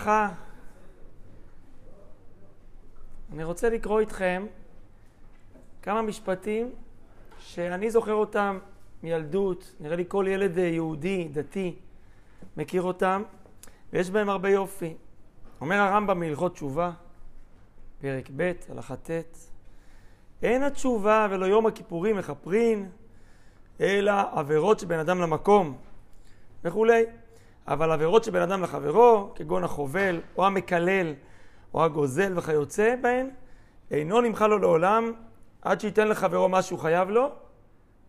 וברכה. אני רוצה לקרוא איתכם כמה משפטים שאני זוכר אותם מילדות, נראה לי כל ילד יהודי, דתי, מכיר אותם, ויש בהם הרבה יופי. אומר הרמב"ם מהלכות תשובה, פרק ב', הלכה ט', אין התשובה ולא יום הכיפורים מכפרין, אלא עבירות שבין אדם למקום וכולי. אבל עבירות שבין אדם לחברו, כגון החובל, או המקלל, או הגוזל וכיוצא בהן, אינו נמחל לו לעולם עד שייתן לחברו מה שהוא חייב לו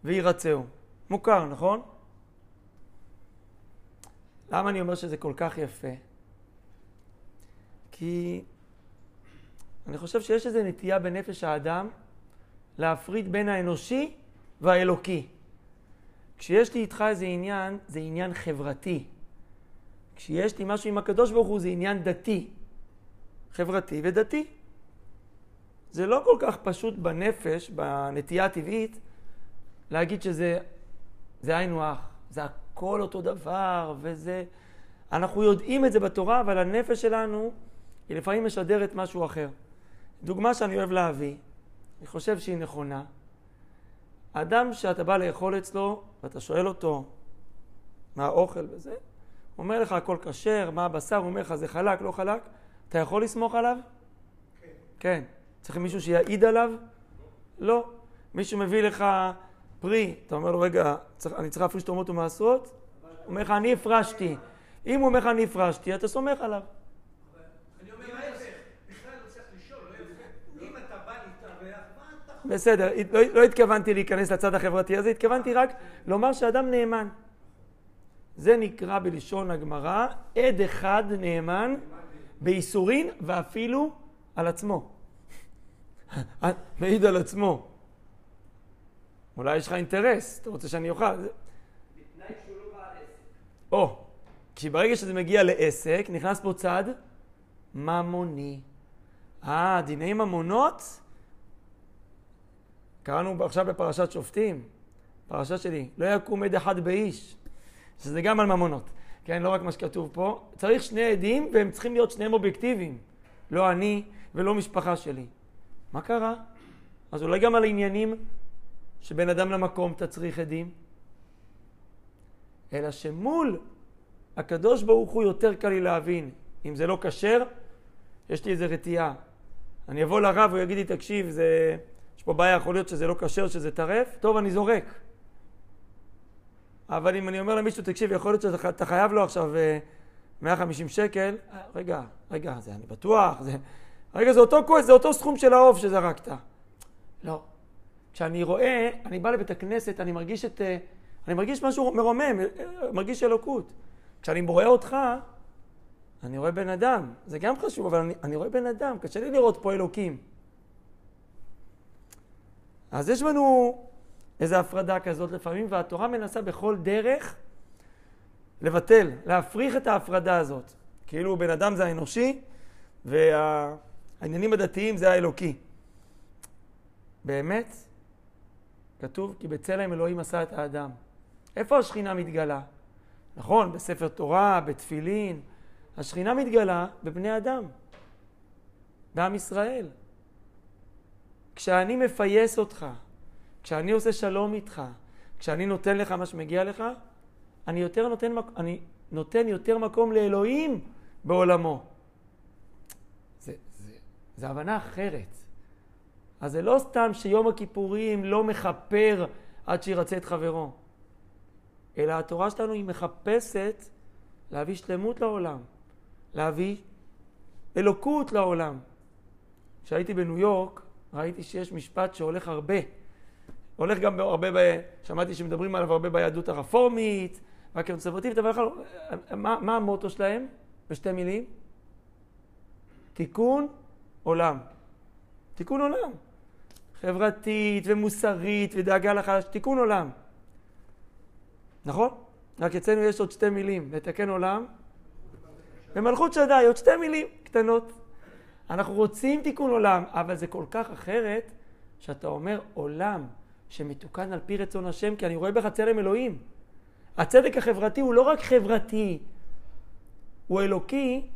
וירצהו. מוכר, נכון? למה אני אומר שזה כל כך יפה? כי אני חושב שיש איזו נטייה בנפש האדם להפריד בין האנושי והאלוקי. כשיש לי איתך איזה עניין, זה עניין חברתי. כשיש לי משהו עם הקדוש ברוך הוא זה עניין דתי, חברתי ודתי. זה לא כל כך פשוט בנפש, בנטייה הטבעית, להגיד שזה זה היינו הך, זה הכל אותו דבר, וזה... אנחנו יודעים את זה בתורה, אבל הנפש שלנו היא לפעמים משדרת משהו אחר. דוגמה שאני אוהב להביא, אני חושב שהיא נכונה. אדם שאתה בא לאכול אצלו, ואתה שואל אותו מה האוכל וזה, אומר לך הכל כשר, מה הבשר, הוא אומר לך זה חלק, לא חלק, אתה יכול לסמוך עליו? כן. כן. צריך מישהו שיעיד עליו? לא. מישהו מביא לך פרי, אתה אומר לו, רגע, צריך, אני צריך להפריש תרומות ומעשרות? הוא אומר לך, אני הפרשתי. אם הוא אומר לך, אני הפרשתי, אתה סומך עליו. בסדר, לא, לא התכוונתי להיכנס לצד החברתי הזה, התכוונתי רק לומר שאדם נאמן. זה נקרא בלשון הגמרא, עד אחד נאמן בייסורין ואפילו על עצמו. מעיד על עצמו. אולי יש לך אינטרס, אתה רוצה שאני אוכל. בתנאי שהוא לא בעל עסק. או, כי ברגע שזה מגיע לעסק, נכנס פה צד ממוני. אה, דיני ממונות? קראנו עכשיו בפרשת שופטים, פרשה שלי, לא יקום עד אחד באיש. שזה גם על ממונות, כן? לא רק מה שכתוב פה. צריך שני עדים והם צריכים להיות שניהם אובייקטיביים. לא אני ולא משפחה שלי. מה קרה? אז אולי גם על העניינים שבין אדם למקום אתה צריך עדים? אלא שמול הקדוש ברוך הוא יותר קל לי להבין. אם זה לא כשר, יש לי איזה רתיעה. אני אבוא לרב, הוא יגיד לי, תקשיב, זה... יש פה בעיה, יכול להיות שזה לא כשר, שזה טרף, טוב, אני זורק. אבל אם אני אומר למישהו, תקשיב, יכול להיות שאתה חייב לו עכשיו 150 אה, שקל, רגע, רגע, זה אני בטוח, זה... רגע, זה אותו כוס, זה אותו סכום של העוף שזרקת. לא. כשאני רואה, אני בא לבית הכנסת, אני מרגיש את... אה, אני מרגיש משהו מרומם, אה, מרגיש אלוקות. כשאני רואה אותך, אני רואה בן אדם. זה גם חשוב, אבל אני, אני רואה בן אדם, קשה לי לראות פה אלוקים. אז יש לנו איזו הפרדה כזאת לפעמים, והתורה מנסה בכל דרך לבטל, להפריך את ההפרדה הזאת. כאילו בן אדם זה האנושי, והעניינים הדתיים זה האלוקי. באמת, כתוב כי בצלם אלוהים עשה את האדם. איפה השכינה מתגלה? נכון, בספר תורה, בתפילין. השכינה מתגלה בבני אדם, בעם ישראל. כשאני מפייס אותך, כשאני עושה שלום איתך, כשאני נותן לך מה שמגיע לך, אני, יותר נותן, אני נותן יותר מקום לאלוהים בעולמו. זה, זה, זה הבנה אחרת. אז זה לא סתם שיום הכיפורים לא מכפר עד שירצה את חברו, אלא התורה שלנו היא מחפשת להביא שלמות לעולם, להביא אלוקות לעולם. כשהייתי בניו יורק, ראיתי שיש משפט שהולך הרבה. הולך גם הרבה, ב... שמעתי שמדברים עליו הרבה ביהדות הרפורמית, והקונסרבטיבית, אבל מה, מה המוטו שלהם? בשתי מילים? תיקון עולם. תיקון עולם. חברתית ומוסרית ודאגה לחלש, תיקון עולם. נכון? רק אצלנו יש עוד שתי מילים, לתקן עולם. במלכות שדי, עוד שתי מילים קטנות. אנחנו רוצים תיקון עולם, אבל זה כל כך אחרת, שאתה אומר עולם שמתוקן על פי רצון השם, כי אני רואה בך צלם אלוהים. הצדק החברתי הוא לא רק חברתי, הוא אלוקי,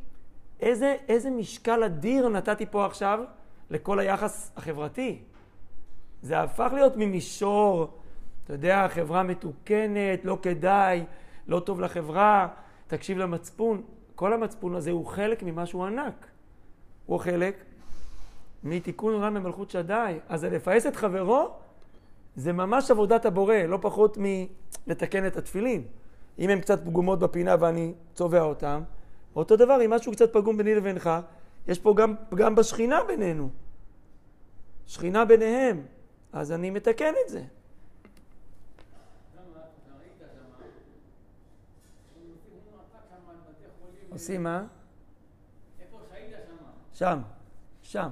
איזה, איזה משקל אדיר נתתי פה עכשיו לכל היחס החברתי. זה הפך להיות ממישור, אתה יודע, חברה מתוקנת, לא כדאי, לא טוב לחברה, תקשיב למצפון. כל המצפון הזה הוא חלק ממשהו ענק. הוא חלק מתיקון עולם במלכות שדי. אז לפעס את חברו זה ממש עבודת הבורא, לא פחות מלתקן את התפילין. אם הן קצת פגומות בפינה ואני צובע אותן, אותו דבר, אם משהו קצת פגום ביני לבינך, יש פה גם פגם בשכינה בינינו. שכינה ביניהם, אז אני מתקן את זה. עושים מה? איפה שהיית שם? שם, שם.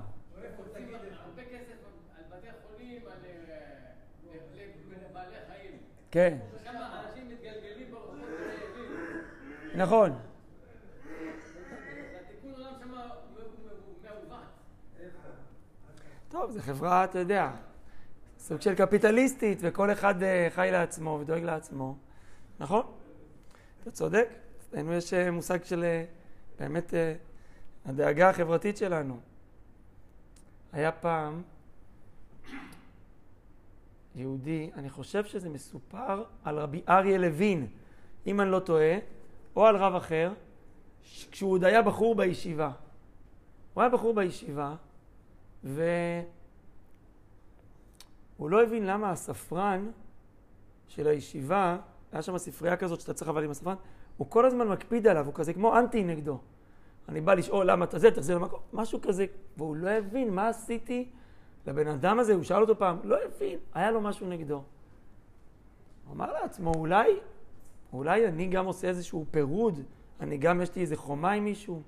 כן. נכון. טוב, זו חברה, אתה יודע, סוג של קפיטליסטית, וכל אחד אה, חי לעצמו ודואג לעצמו. נכון? אתה צודק. אצלנו יש אה, מושג של אה, באמת הדאגה החברתית שלנו. היה פעם יהודי, אני חושב שזה מסופר על רבי אריה לוין, אם אני לא טועה, או על רב אחר, כשהוא עוד היה בחור בישיבה. הוא היה בחור בישיבה, והוא לא הבין למה הספרן של הישיבה, היה שם ספרייה כזאת שאתה צריך אבל עם הספרן, הוא כל הזמן מקפיד עליו, הוא כזה כמו אנטי נגדו. אני בא לשאול למה אתה זה, תחזיר למקום, משהו כזה, והוא לא הבין מה עשיתי לבן אדם הזה, הוא שאל אותו פעם, לא הבין, היה לו משהו נגדו. הוא אמר לעצמו, אולי, אולי אני גם עושה איזשהו פירוד, אני גם יש לי איזה חומה עם מישהו.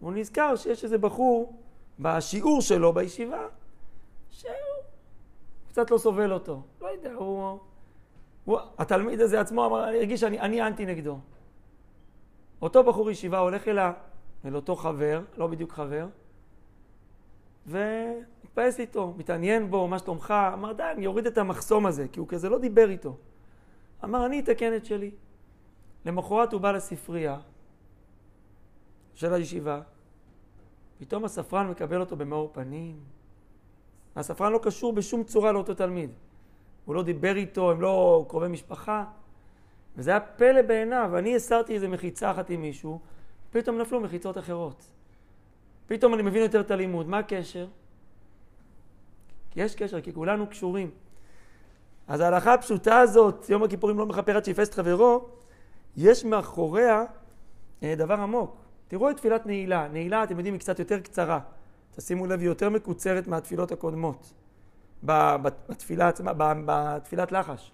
הוא נזכר שיש איזה בחור בשיעור שלו בישיבה, שהוא קצת לא סובל אותו. לא יודע, הוא... הוא התלמיד הזה עצמו אמר, אני הרגיש שאני אני אנטי נגדו. אותו בחור ישיבה הולך אל, אל אותו חבר, לא בדיוק חבר, ומתפעס איתו, מתעניין בו, מה שלומך, אמר די, אני אוריד את המחסום הזה, כי הוא כזה לא דיבר איתו. אמר, אני אתקן את שלי. למחרת הוא בא לספרייה של הישיבה, פתאום הספרן מקבל אותו במאור פנים. הספרן לא קשור בשום צורה לאותו תלמיד. הוא לא דיבר איתו, הם לא קרובי משפחה. וזה היה פלא בעיניו. אני הסרתי איזה מחיצה אחת עם מישהו, פתאום נפלו מחיצות אחרות. פתאום אני מבין יותר את הלימוד. מה הקשר? יש קשר, כי כולנו קשורים. אז ההלכה הפשוטה הזאת, יום הכיפורים לא מכפר עד שיפס את חברו, יש מאחוריה אה, דבר עמוק. תראו את תפילת נעילה. נעילה, אתם יודעים, היא קצת יותר קצרה. תשימו לב, היא יותר מקוצרת מהתפילות הקודמות. בתפילה עצמה, בתפילת לחש.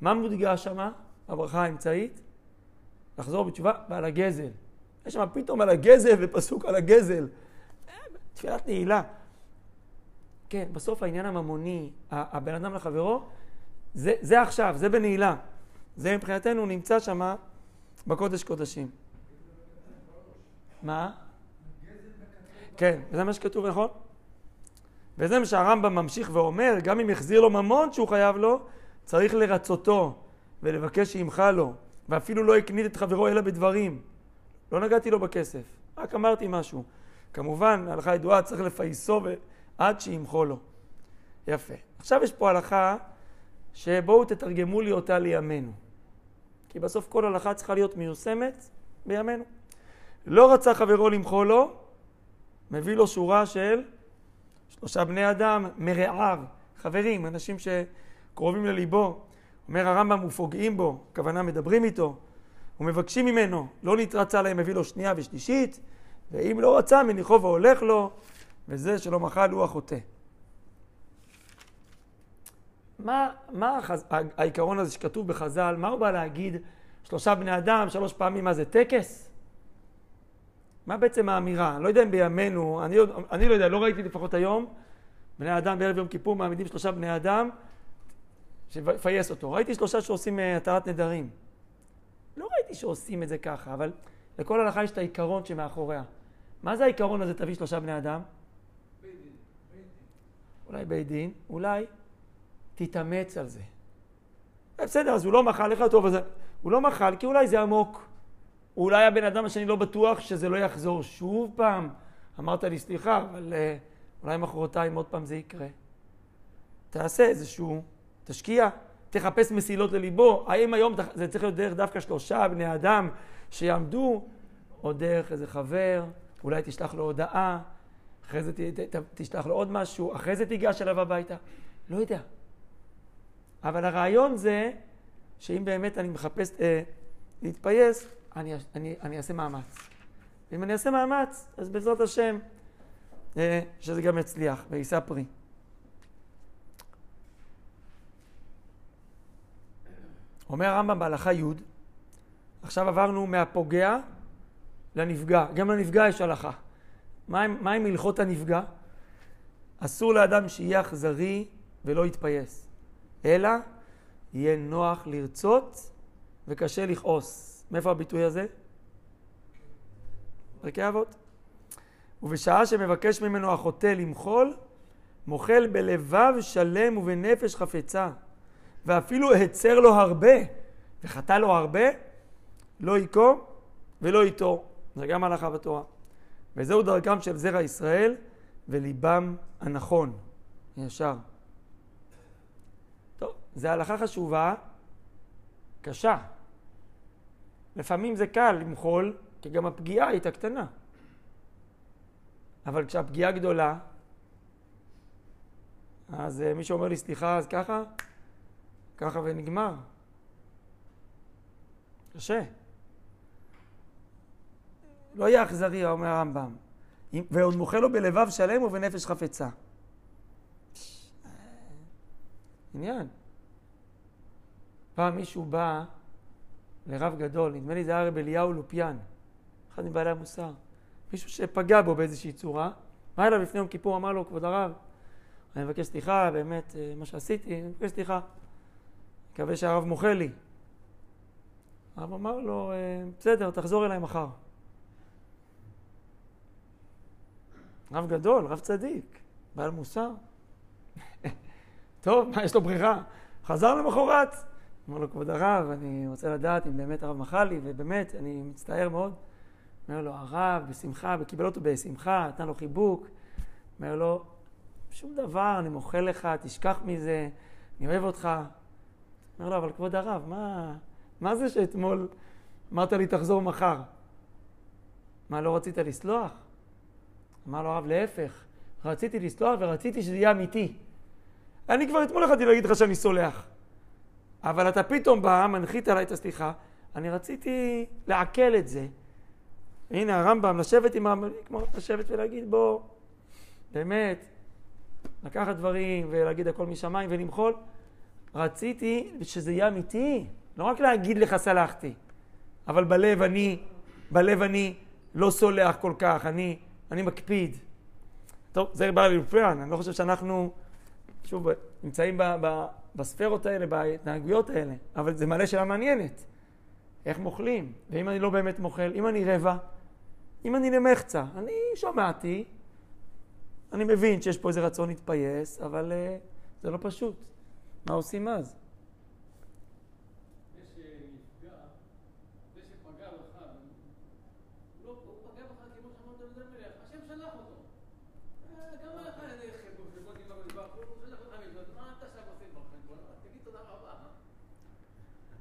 מה מודגש שמה? הברכה האמצעית? לחזור בתשובה ועל הגזל. יש שם פתאום על הגזל ופסוק על הגזל. תפילת נעילה. כן, בסוף העניין הממוני, הבן אדם לחברו, זה, זה עכשיו, זה בנעילה. זה מבחינתנו נמצא שם בקודש קודשים. מה? כן, זה מה שכתוב, נכון? וזה מה שהרמב"ם ממשיך ואומר, גם אם החזיר לו ממון שהוא חייב לו, צריך לרצותו ולבקש שימחה לו, ואפילו לא הקנית את חברו אלא בדברים. לא נגעתי לו בכסף, רק אמרתי משהו. כמובן, הלכה ידועה, צריך לפייסו עד שימחו לו. יפה. עכשיו יש פה הלכה שבואו תתרגמו לי אותה לימינו. כי בסוף כל הלכה צריכה להיות מיושמת בימינו. לא רצה חברו למחול לו, מביא לו שורה של שלושה בני אדם, מרעיו, חברים, אנשים שקרובים לליבו. אומר הרמב"ם, ופוגעים בו, הכוונה מדברים איתו, ומבקשים ממנו, לא נתרצה להם, מביא לו שנייה ושלישית, ואם לא רצה, מניחו והולך לו, וזה שלא מחל הוא החוטא. מה, מה החז... העיקרון הזה שכתוב בחז"ל, מה הוא בא להגיד? שלושה בני אדם, שלוש פעמים, מה זה טקס? מה בעצם האמירה? אני לא יודע אם בימינו, אני, אני לא יודע, לא ראיתי לפחות היום, בני אדם בערב יום כיפור מעמידים שלושה בני אדם, שיפייס אותו. ראיתי שלושה שעושים אה, התרת נדרים. לא ראיתי שעושים את זה ככה, אבל לכל הלכה יש את העיקרון שמאחוריה. מה זה העיקרון הזה, תביא שלושה בני אדם? אולי בית דין, אולי תתאמץ על זה. בסדר, אז הוא לא מחל לך, טוב, אז הוא לא מחל כי אולי זה עמוק. אולי הבן אדם השני לא בטוח שזה לא יחזור שוב פעם. אמרת לי, סליחה, אבל uh, אולי מחרתיים עוד פעם זה יקרה. תעשה איזשהו, תשקיע, תחפש מסילות לליבו. האם היום זה צריך להיות דרך דווקא שלושה בני אדם שיעמדו, או דרך איזה חבר, אולי תשלח לו הודעה, אחרי זה ת, ת, תשלח לו עוד משהו, אחרי זה תיגש אליו הביתה. לא יודע. אבל הרעיון זה שאם באמת אני מחפש אה, להתפייס, אני, אני, אני אעשה מאמץ. ואם אני אעשה מאמץ, אז בעזרת השם, אה, שזה גם יצליח ויישא פרי. אומר הרמב"ם בהלכה י', עכשיו עברנו מהפוגע לנפגע. גם לנפגע יש הלכה. מה עם, הלכות הנפגע? אסור לאדם שיהיה אכזרי ולא יתפייס, אלא יהיה נוח לרצות וקשה לכעוס. מאיפה הביטוי הזה? פרקי אבות. ובשעה שמבקש ממנו החוטא למחול, מוחל בלבב שלם ובנפש חפצה, ואפילו הצר לו הרבה, וחטא לו הרבה, לא יקום ולא ייטור. זה גם הלכה בתורה. וזהו דרכם של זרע ישראל וליבם הנכון, ישר. טוב, זו הלכה חשובה, קשה. לפעמים זה קל למחול, כי גם הפגיעה הייתה קטנה. אבל כשהפגיעה גדולה, אז אה, מי שאומר לי סליחה, אז ככה, ככה ונגמר. קשה. לא יהיה אכזרי, אומר הרמב"ם. ועוד מוחה לו בלבב שלם ובנפש חפצה. עניין. פעם מישהו בא לרב גדול, נדמה לי זה היה רב אליהו לופיאן, אחד מבעלי המוסר. מישהו שפגע בו באיזושהי צורה, בא אליו לפני יום כיפור, אמר לו, כבוד הרב, אני מבקש סליחה, באמת, אה, מה שעשיתי, אני מבקש סליחה. מקווה שהרב מוחה לי. הרב אמר לו, אה, בסדר, תחזור אליי מחר. רב גדול, רב צדיק, בעל מוסר. טוב, מה, יש לו ברירה? חזר למחרת. אמר לו, כבוד הרב, אני רוצה לדעת אם באמת הרב מחה לי, ובאמת, אני מצטער מאוד. אומר לו, הרב, בשמחה, וקיבל אותו בשמחה, נתן לו חיבוק. אומר לו, שום דבר, אני מוחל לך, תשכח מזה, אני אוהב אותך. אומר לו, אבל כבוד הרב, מה, מה זה שאתמול אמרת לי תחזור מחר? מה, לא רצית לסלוח? אמר לו הרב, להפך, רציתי לסלוח ורציתי שזה יהיה אמיתי. אני כבר אתמול יכולתי להגיד לך שאני סולח. אבל אתה פתאום בא, מנחית עליי את הסליחה, אני רציתי לעכל את זה. הנה הרמב"ם, לשבת עם הרמב"ם, כמו לשבת ולהגיד בוא, באמת, לקחת דברים ולהגיד הכל משמיים ולמחול. רציתי שזה יהיה אמיתי, לא רק להגיד לך סלחתי, אבל בלב אני, בלב אני לא סולח כל כך, אני אני מקפיד. טוב, זה בא ללופרן, אני לא חושב שאנחנו, שוב, נמצאים ב, ב, בספרות האלה, בהתנהגויות האלה, אבל זה מעלה שאלה מעניינת. איך מוכלים? ואם אני לא באמת מוכל, אם אני רבע, אם אני למחצה, אני שמעתי, אני מבין שיש פה איזה רצון להתפייס, אבל uh, זה לא פשוט. מה עושים אז?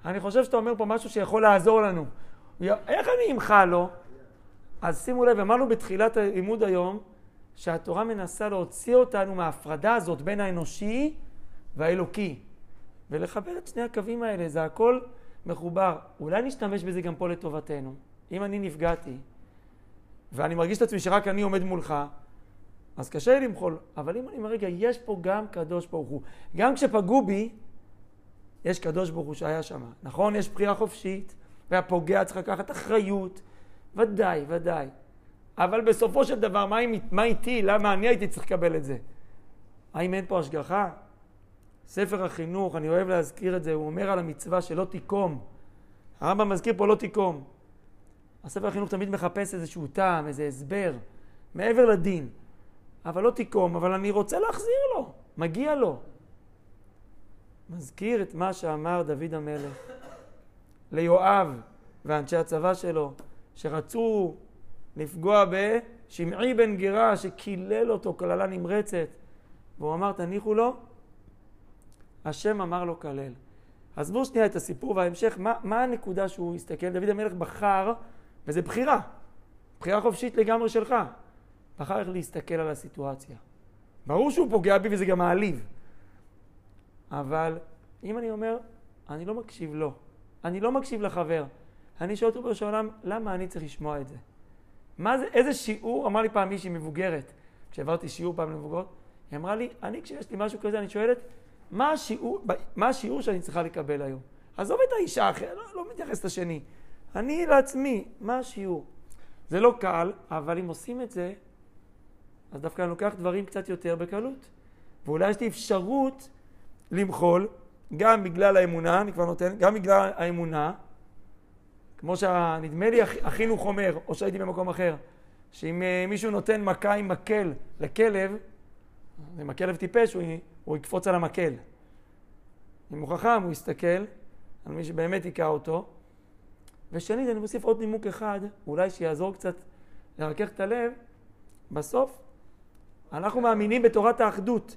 אני חושב שאתה אומר פה משהו שיכול לעזור לנו. איך אני אמחה לו? אז שימו לב, אמרנו בתחילת הלימוד היום, שהתורה מנסה להוציא אותנו מההפרדה הזאת בין האנושי והאלוקי. ולחבר את שני הקווים האלה, זה הכל מחובר. אולי נשתמש בזה גם פה לטובתנו. אם אני נפגעתי, ואני מרגיש את עצמי שרק אני עומד מולך, אז קשה לי למחול. אבל אם אני אומר, רגע, יש פה גם קדוש ברוך הוא. גם כשפגעו בי, יש קדוש ברוך הוא שהיה שם. נכון, יש בחירה חופשית, והפוגע צריך לקחת אחריות, ודאי, ודאי. אבל בסופו של דבר, מה, מה איתי? למה אני הייתי צריך לקבל את זה? האם אין פה השגחה? ספר החינוך, אני אוהב להזכיר את זה, הוא אומר על המצווה שלא תיקום. הרמב"ם מזכיר פה לא תיקום. הספר החינוך תמיד מחפש איזשהו טעם, איזה הסבר, מעבר לדין. אבל לא תיקום, אבל אני רוצה להחזיר לו, מגיע לו. מזכיר את מה שאמר דוד המלך ליואב ואנשי הצבא שלו, שרצו לפגוע בשמעי בן גרה, שקילל אותו קללה נמרצת, והוא אמר, תניחו לו, השם אמר לו כלל. עזבו שנייה את הסיפור וההמשך, מה, מה הנקודה שהוא הסתכל? דוד המלך בחר, וזו בחירה, בחירה חופשית לגמרי שלך. בחר איך להסתכל על הסיטואציה. ברור שהוא פוגע בי וזה גם מעליב. אבל אם אני אומר, אני לא מקשיב לו, אני לא מקשיב לחבר, אני שואל אותו בראש העולם, למה אני צריך לשמוע את זה? מה זה, איזה שיעור, אמר לי פעם מישהי מבוגרת, כשעברתי שיעור פעם למבוגרות, היא אמרה לי, אני כשיש לי משהו כזה, אני שואלת, מה השיעור, מה השיעור שאני צריכה לקבל היום? עזוב את האישה האחרת, לא, לא מתייחס לשני. אני לעצמי, מה השיעור? זה לא קל, אבל אם עושים את זה, אז דווקא אני לוקח דברים קצת יותר בקלות. ואולי יש לי אפשרות למחול, גם בגלל האמונה, אני כבר נותן, גם בגלל האמונה, כמו שנדמה לי החינוך אומר, או שהייתי במקום אחר, שאם אה, מישהו נותן מכה עם מקל לכלב, אם הכלב טיפש, הוא, הוא יקפוץ על המקל. אם הוא חכם, הוא יסתכל על מי שבאמת היכה אותו. ושנית, אני מוסיף עוד נימוק אחד, אולי שיעזור קצת לרכך את הלב. בסוף, אנחנו מאמינים בתורת האחדות.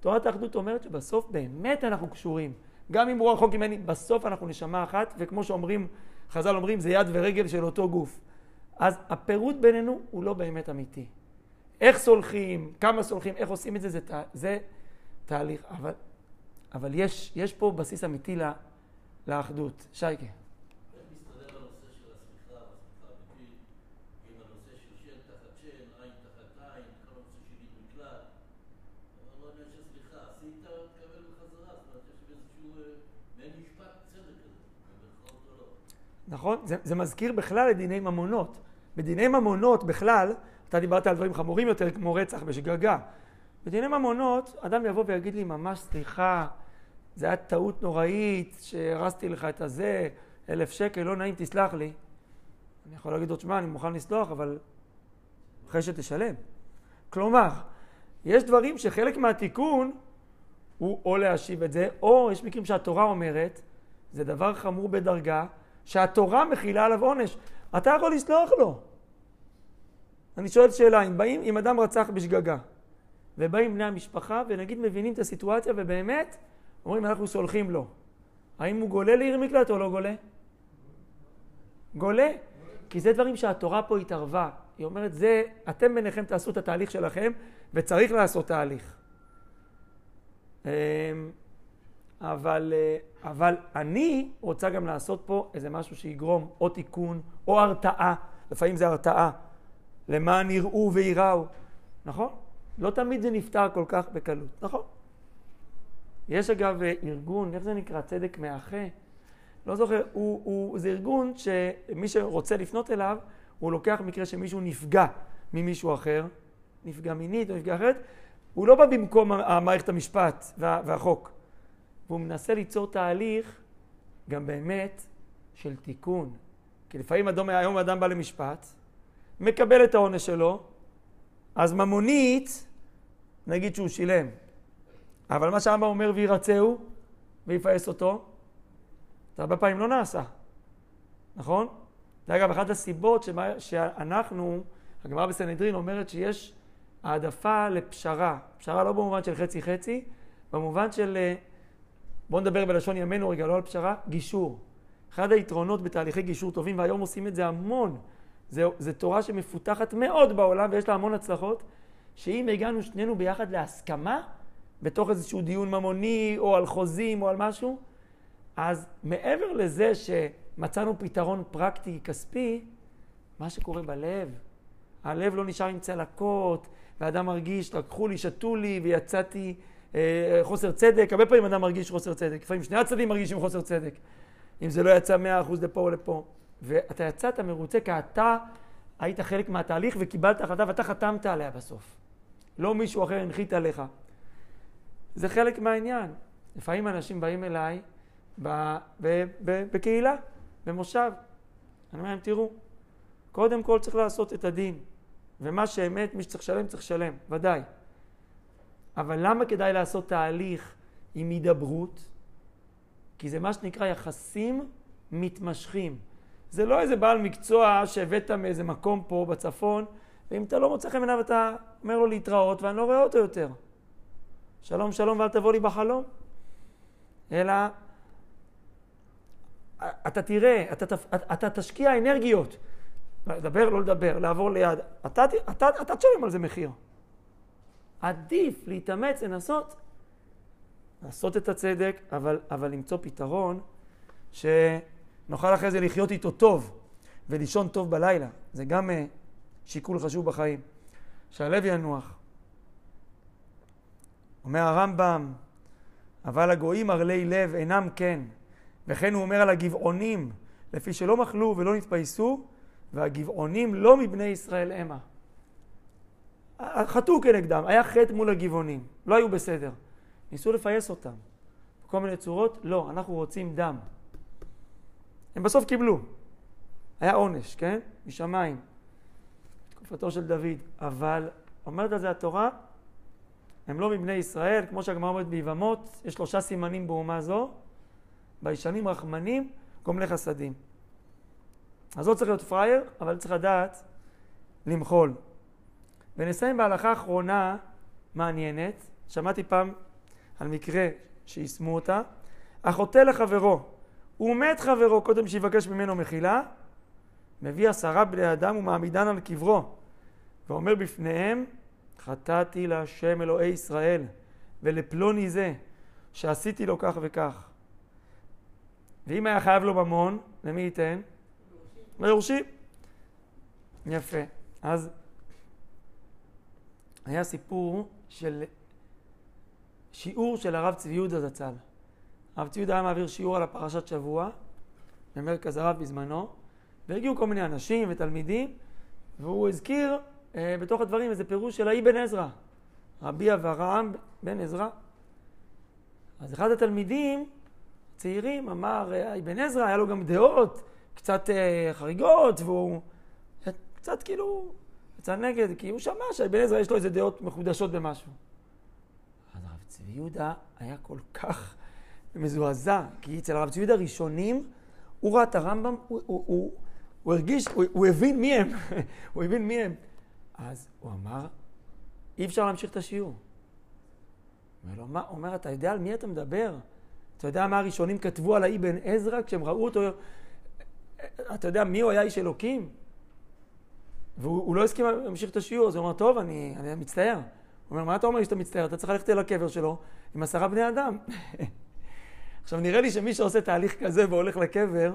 תורת האחדות אומרת שבסוף באמת אנחנו קשורים. גם אם הוא רחוק ממני, בסוף אנחנו נשמה אחת, וכמו שאומרים, חז"ל אומרים, זה יד ורגל של אותו גוף. אז הפירוט בינינו הוא לא באמת אמיתי. איך סולחים, כמה סולחים, איך עושים את זה, זה, זה תהליך. אבל, אבל יש, יש פה בסיס אמיתי לה, לאחדות. שייקה. נכון? זה, זה מזכיר בכלל את דיני ממונות. בדיני ממונות בכלל, אתה דיברת על דברים חמורים יותר כמו רצח בשגגה. בדיני ממונות, אדם יבוא ויגיד לי, ממש סליחה, זה היה טעות נוראית, שהרסתי לך את הזה, אלף שקל, לא נעים, תסלח לי. אני יכול להגיד לו, שמע, אני מוכן לסלוח, אבל אחרי שתשלם. כלומר, יש דברים שחלק מהתיקון הוא או להשיב את זה, או יש מקרים שהתורה אומרת, זה דבר חמור בדרגה, שהתורה מכילה עליו עונש. אתה יכול לסלוח לו. אני שואל שאלה, אם באים, אם אדם רצח בשגגה, ובאים בני המשפחה, ונגיד מבינים את הסיטואציה, ובאמת אומרים, אנחנו סולחים לו. האם הוא גולה לעיר מקלט או לא גולה? גולה. כי זה דברים שהתורה פה התערבה. היא אומרת, זה, אתם ביניכם תעשו את התהליך שלכם, וצריך לעשות תהליך. אבל, אה, אבל אני רוצה גם לעשות פה איזה משהו שיגרום או תיקון או הרתעה, לפעמים זה הרתעה, למען יראו וייראו, נכון? לא תמיד זה נפתר כל כך בקלות, נכון? יש אגב אה, ארגון, איך זה נקרא? צדק מאחה? לא זוכר, הוא, הוא, זה ארגון שמי שרוצה לפנות אליו, הוא לוקח מקרה שמישהו נפגע ממישהו אחר, נפגע מינית או נפגע אחרת, הוא לא בא במקום המערכת המשפט וה, והחוק. והוא מנסה ליצור תהליך גם באמת של תיקון. כי לפעמים אדום, היום אדם בא למשפט, מקבל את העונש שלו, אז ממונית, נגיד שהוא שילם. אבל מה שהרמב"ם אומר וירצהו ויפעס אותו, זה הרבה פעמים לא נעשה, נכון? זה אגב אחת הסיבות שמה, שאנחנו, הגמרא בסנהדרין אומרת שיש העדפה לפשרה. פשרה לא במובן של חצי חצי, במובן של אה, בואו נדבר בלשון ימינו רגע, לא על פשרה, גישור. אחד היתרונות בתהליכי גישור טובים, והיום עושים את זה המון, זה תורה שמפותחת מאוד בעולם ויש לה המון הצלחות, שאם הגענו שנינו ביחד להסכמה, בתוך איזשהו דיון ממוני או על חוזים או על משהו, אז מעבר לזה שמצאנו פתרון פרקטי כספי, מה שקורה בלב, הלב לא נשאר עם צלקות, ואדם מרגיש, לקחו לי, שתו לי ויצאתי חוסר צדק, הרבה פעמים אדם מרגיש חוסר צדק, לפעמים שני הצדדים מרגישים חוסר צדק, אם זה לא יצא מאה אחוז לפה או לפה. ואתה יצאת מרוצה כי אתה היית חלק מהתהליך וקיבלת החלטה ואתה חתמת עליה בסוף. לא מישהו אחר הנחית עליך. זה חלק מהעניין. לפעמים אנשים באים אליי ב, ב, ב, בקהילה, במושב. אני אומר להם, תראו, קודם כל צריך לעשות את הדין. ומה שאמת, מי שצריך לשלם, צריך לשלם, ודאי. אבל למה כדאי לעשות תהליך עם הידברות? כי זה מה שנקרא יחסים מתמשכים. זה לא איזה בעל מקצוע שהבאת מאיזה מקום פה בצפון, ואם אתה לא מוצא חן בעיניו אתה אומר לו להתראות ואני לא רואה אותו יותר. שלום שלום ואל תבוא לי בחלום. אלא אתה תראה, אתה, אתה, אתה תשקיע אנרגיות. לדבר, לא לדבר, לעבור ליד. אתה, אתה, אתה תשלם על זה מחיר. עדיף להתאמץ, לנסות, לעשות את הצדק, אבל, אבל למצוא פתרון שנוכל אחרי זה לחיות איתו טוב ולישון טוב בלילה. זה גם uh, שיקול חשוב בחיים. שהלב ינוח. אומר הרמב"ם, אבל הגויים ערלי לב אינם כן. וכן הוא אומר על הגבעונים, לפי שלא מחלו ולא נתפייסו, והגבעונים לא מבני ישראל המה. חטאו כנגדם, היה חטא מול הגבעונים, לא היו בסדר. ניסו לפייס אותם. בכל מיני צורות, לא, אנחנו רוצים דם. הם בסוף קיבלו. היה עונש, כן? משמיים. תקופתו של דוד. אבל אומרת על זה התורה, הם לא מבני ישראל, כמו שהגמרא אומרת ביבמות, יש שלושה סימנים באומה זו, ביישנים רחמנים, גומלי חסדים. אז לא צריך להיות פראייר, אבל צריך לדעת למחול. ונסיים בהלכה אחרונה מעניינת. שמעתי פעם על מקרה שיישמו אותה. החוטא לחברו, הוא מת חברו קודם שיבקש ממנו מחילה, מביא עשרה בני אדם ומעמידן על קברו, ואומר בפניהם, חטאתי להשם אלוהי ישראל, ולפלוני זה, שעשיתי לו כך וכך. ואם היה חייב לו ממון, למי ייתן? ליורשים. יפה. אז היה סיפור של שיעור של הרב צבי יהודה זצ"ל. הרב צבי יהודה היה מעביר שיעור על הפרשת שבוע במרכז הרב בזמנו, והגיעו כל מיני אנשים ותלמידים, והוא הזכיר אה, בתוך הדברים איזה פירוש של האבן עזרא, רבי אברהם בן עזרא. אז אחד התלמידים הצעירים אמר, אה, אבן עזרא, היה לו גם דעות קצת אה, חריגות, והוא קצת כאילו יצא נגד, כי הוא שמע שאבן עזרא יש לו איזה דעות מחודשות במשהו. אז הרב צבי יהודה היה כל כך מזועזע, כי אצל הרב צבי יהודה הראשונים, הוא ראה את הרמב"ם, הוא, הוא, הוא, הוא הרגיש, הוא, הוא הבין מי הם, הוא הבין מי הם. אז הוא אמר, אי אפשר להמשיך את השיעור. הוא אומר לו, מה? אומר, אתה יודע על מי אתה מדבר? אתה יודע מה הראשונים כתבו על האבן עזרא כשהם ראו אותו? אתה יודע מי הוא היה איש אלוקים? והוא לא הסכים להמשיך את השיעור, אז הוא אמר, טוב, אני, אני מצטער. הוא אומר, מה אתה אומר לי שאתה מצטער? אתה צריך ללכת אל הקבר שלו עם עשרה בני אדם. עכשיו, נראה לי שמי שעושה תהליך כזה והולך לקבר,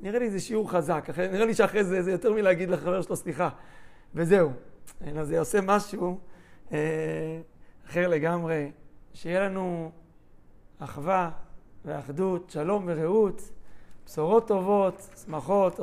נראה לי זה שיעור חזק. נראה לי שאחרי זה זה יותר מלהגיד לחבר שלו סליחה. וזהו. אלא זה עושה משהו אה, אחר לגמרי. שיהיה לנו אחווה ואחדות, שלום ורעות, בשורות טובות, שמחות.